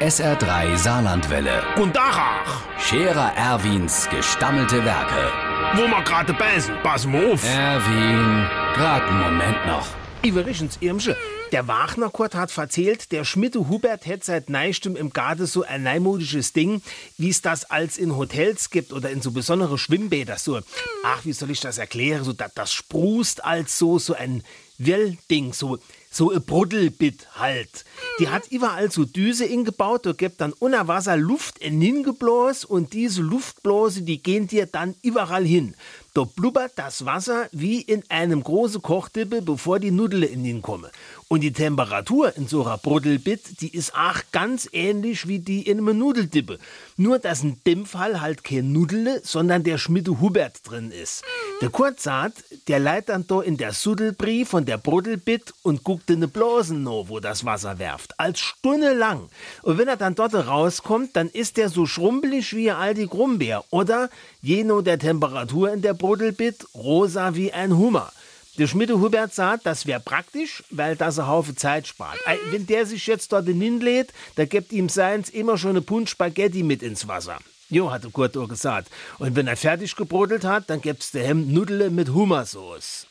SR3 Saarlandwelle. Und Dachach, Scherer Erwins gestammelte Werke. wo wir gerade beißen, pass mal auf. Erwin, grad einen Moment noch. Übrigens, Irmsche, der Wagner Kurt hat erzählt, der Schmitte Hubert hätte seit Neistem im Garten so ein neumodisches Ding, wie es das als in Hotels gibt oder in so besondere Schwimmbäder. So, ach, wie soll ich das erklären? So, das, das sprust als so, so ein Wellding, so, so ein Bruddelbit halt. Die hat überall so Düse ingebaut, da gibt dann unter Wasser Luft in hingeblos und diese Luftblase, die gehen dir dann überall hin. Da blubbert das Wasser wie in einem großen Kochdippe, bevor die Nudel in ihn kommen. Und die Temperatur in so einer Bruddelbit, die ist auch ganz ähnlich wie die in einem Nudeldippe. Nur, dass in dem Fall halt kein Nudele, sondern der Schmiede Hubert drin ist. Der Kurt sagt, der leiht dann da in der Suddelbrie von der Bruddelbit und guckt in ne Blasen no, wo das Wasser werft. Als Stunde lang. Und wenn er dann dort rauskommt, dann ist der so schrumpelig wie ein alti Grumbeer. Oder, je nach der Temperatur in der Bruddelbit, rosa wie ein Hummer. Der Schmiede Hubert sagt, das wäre praktisch, weil das ein Haufen Zeit spart. Wenn der sich jetzt dort hinlädt, da gibt ihm seins immer schon eine Punsch Spaghetti mit ins Wasser. Jo, hatte Kurt auch gesagt. Und wenn er fertig gebrodelt hat, dann gibt's der Hem Nudele mit Hummersauce.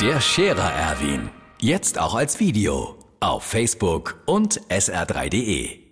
Der Scherer Erwin. Jetzt auch als Video. Auf Facebook und sr3.de.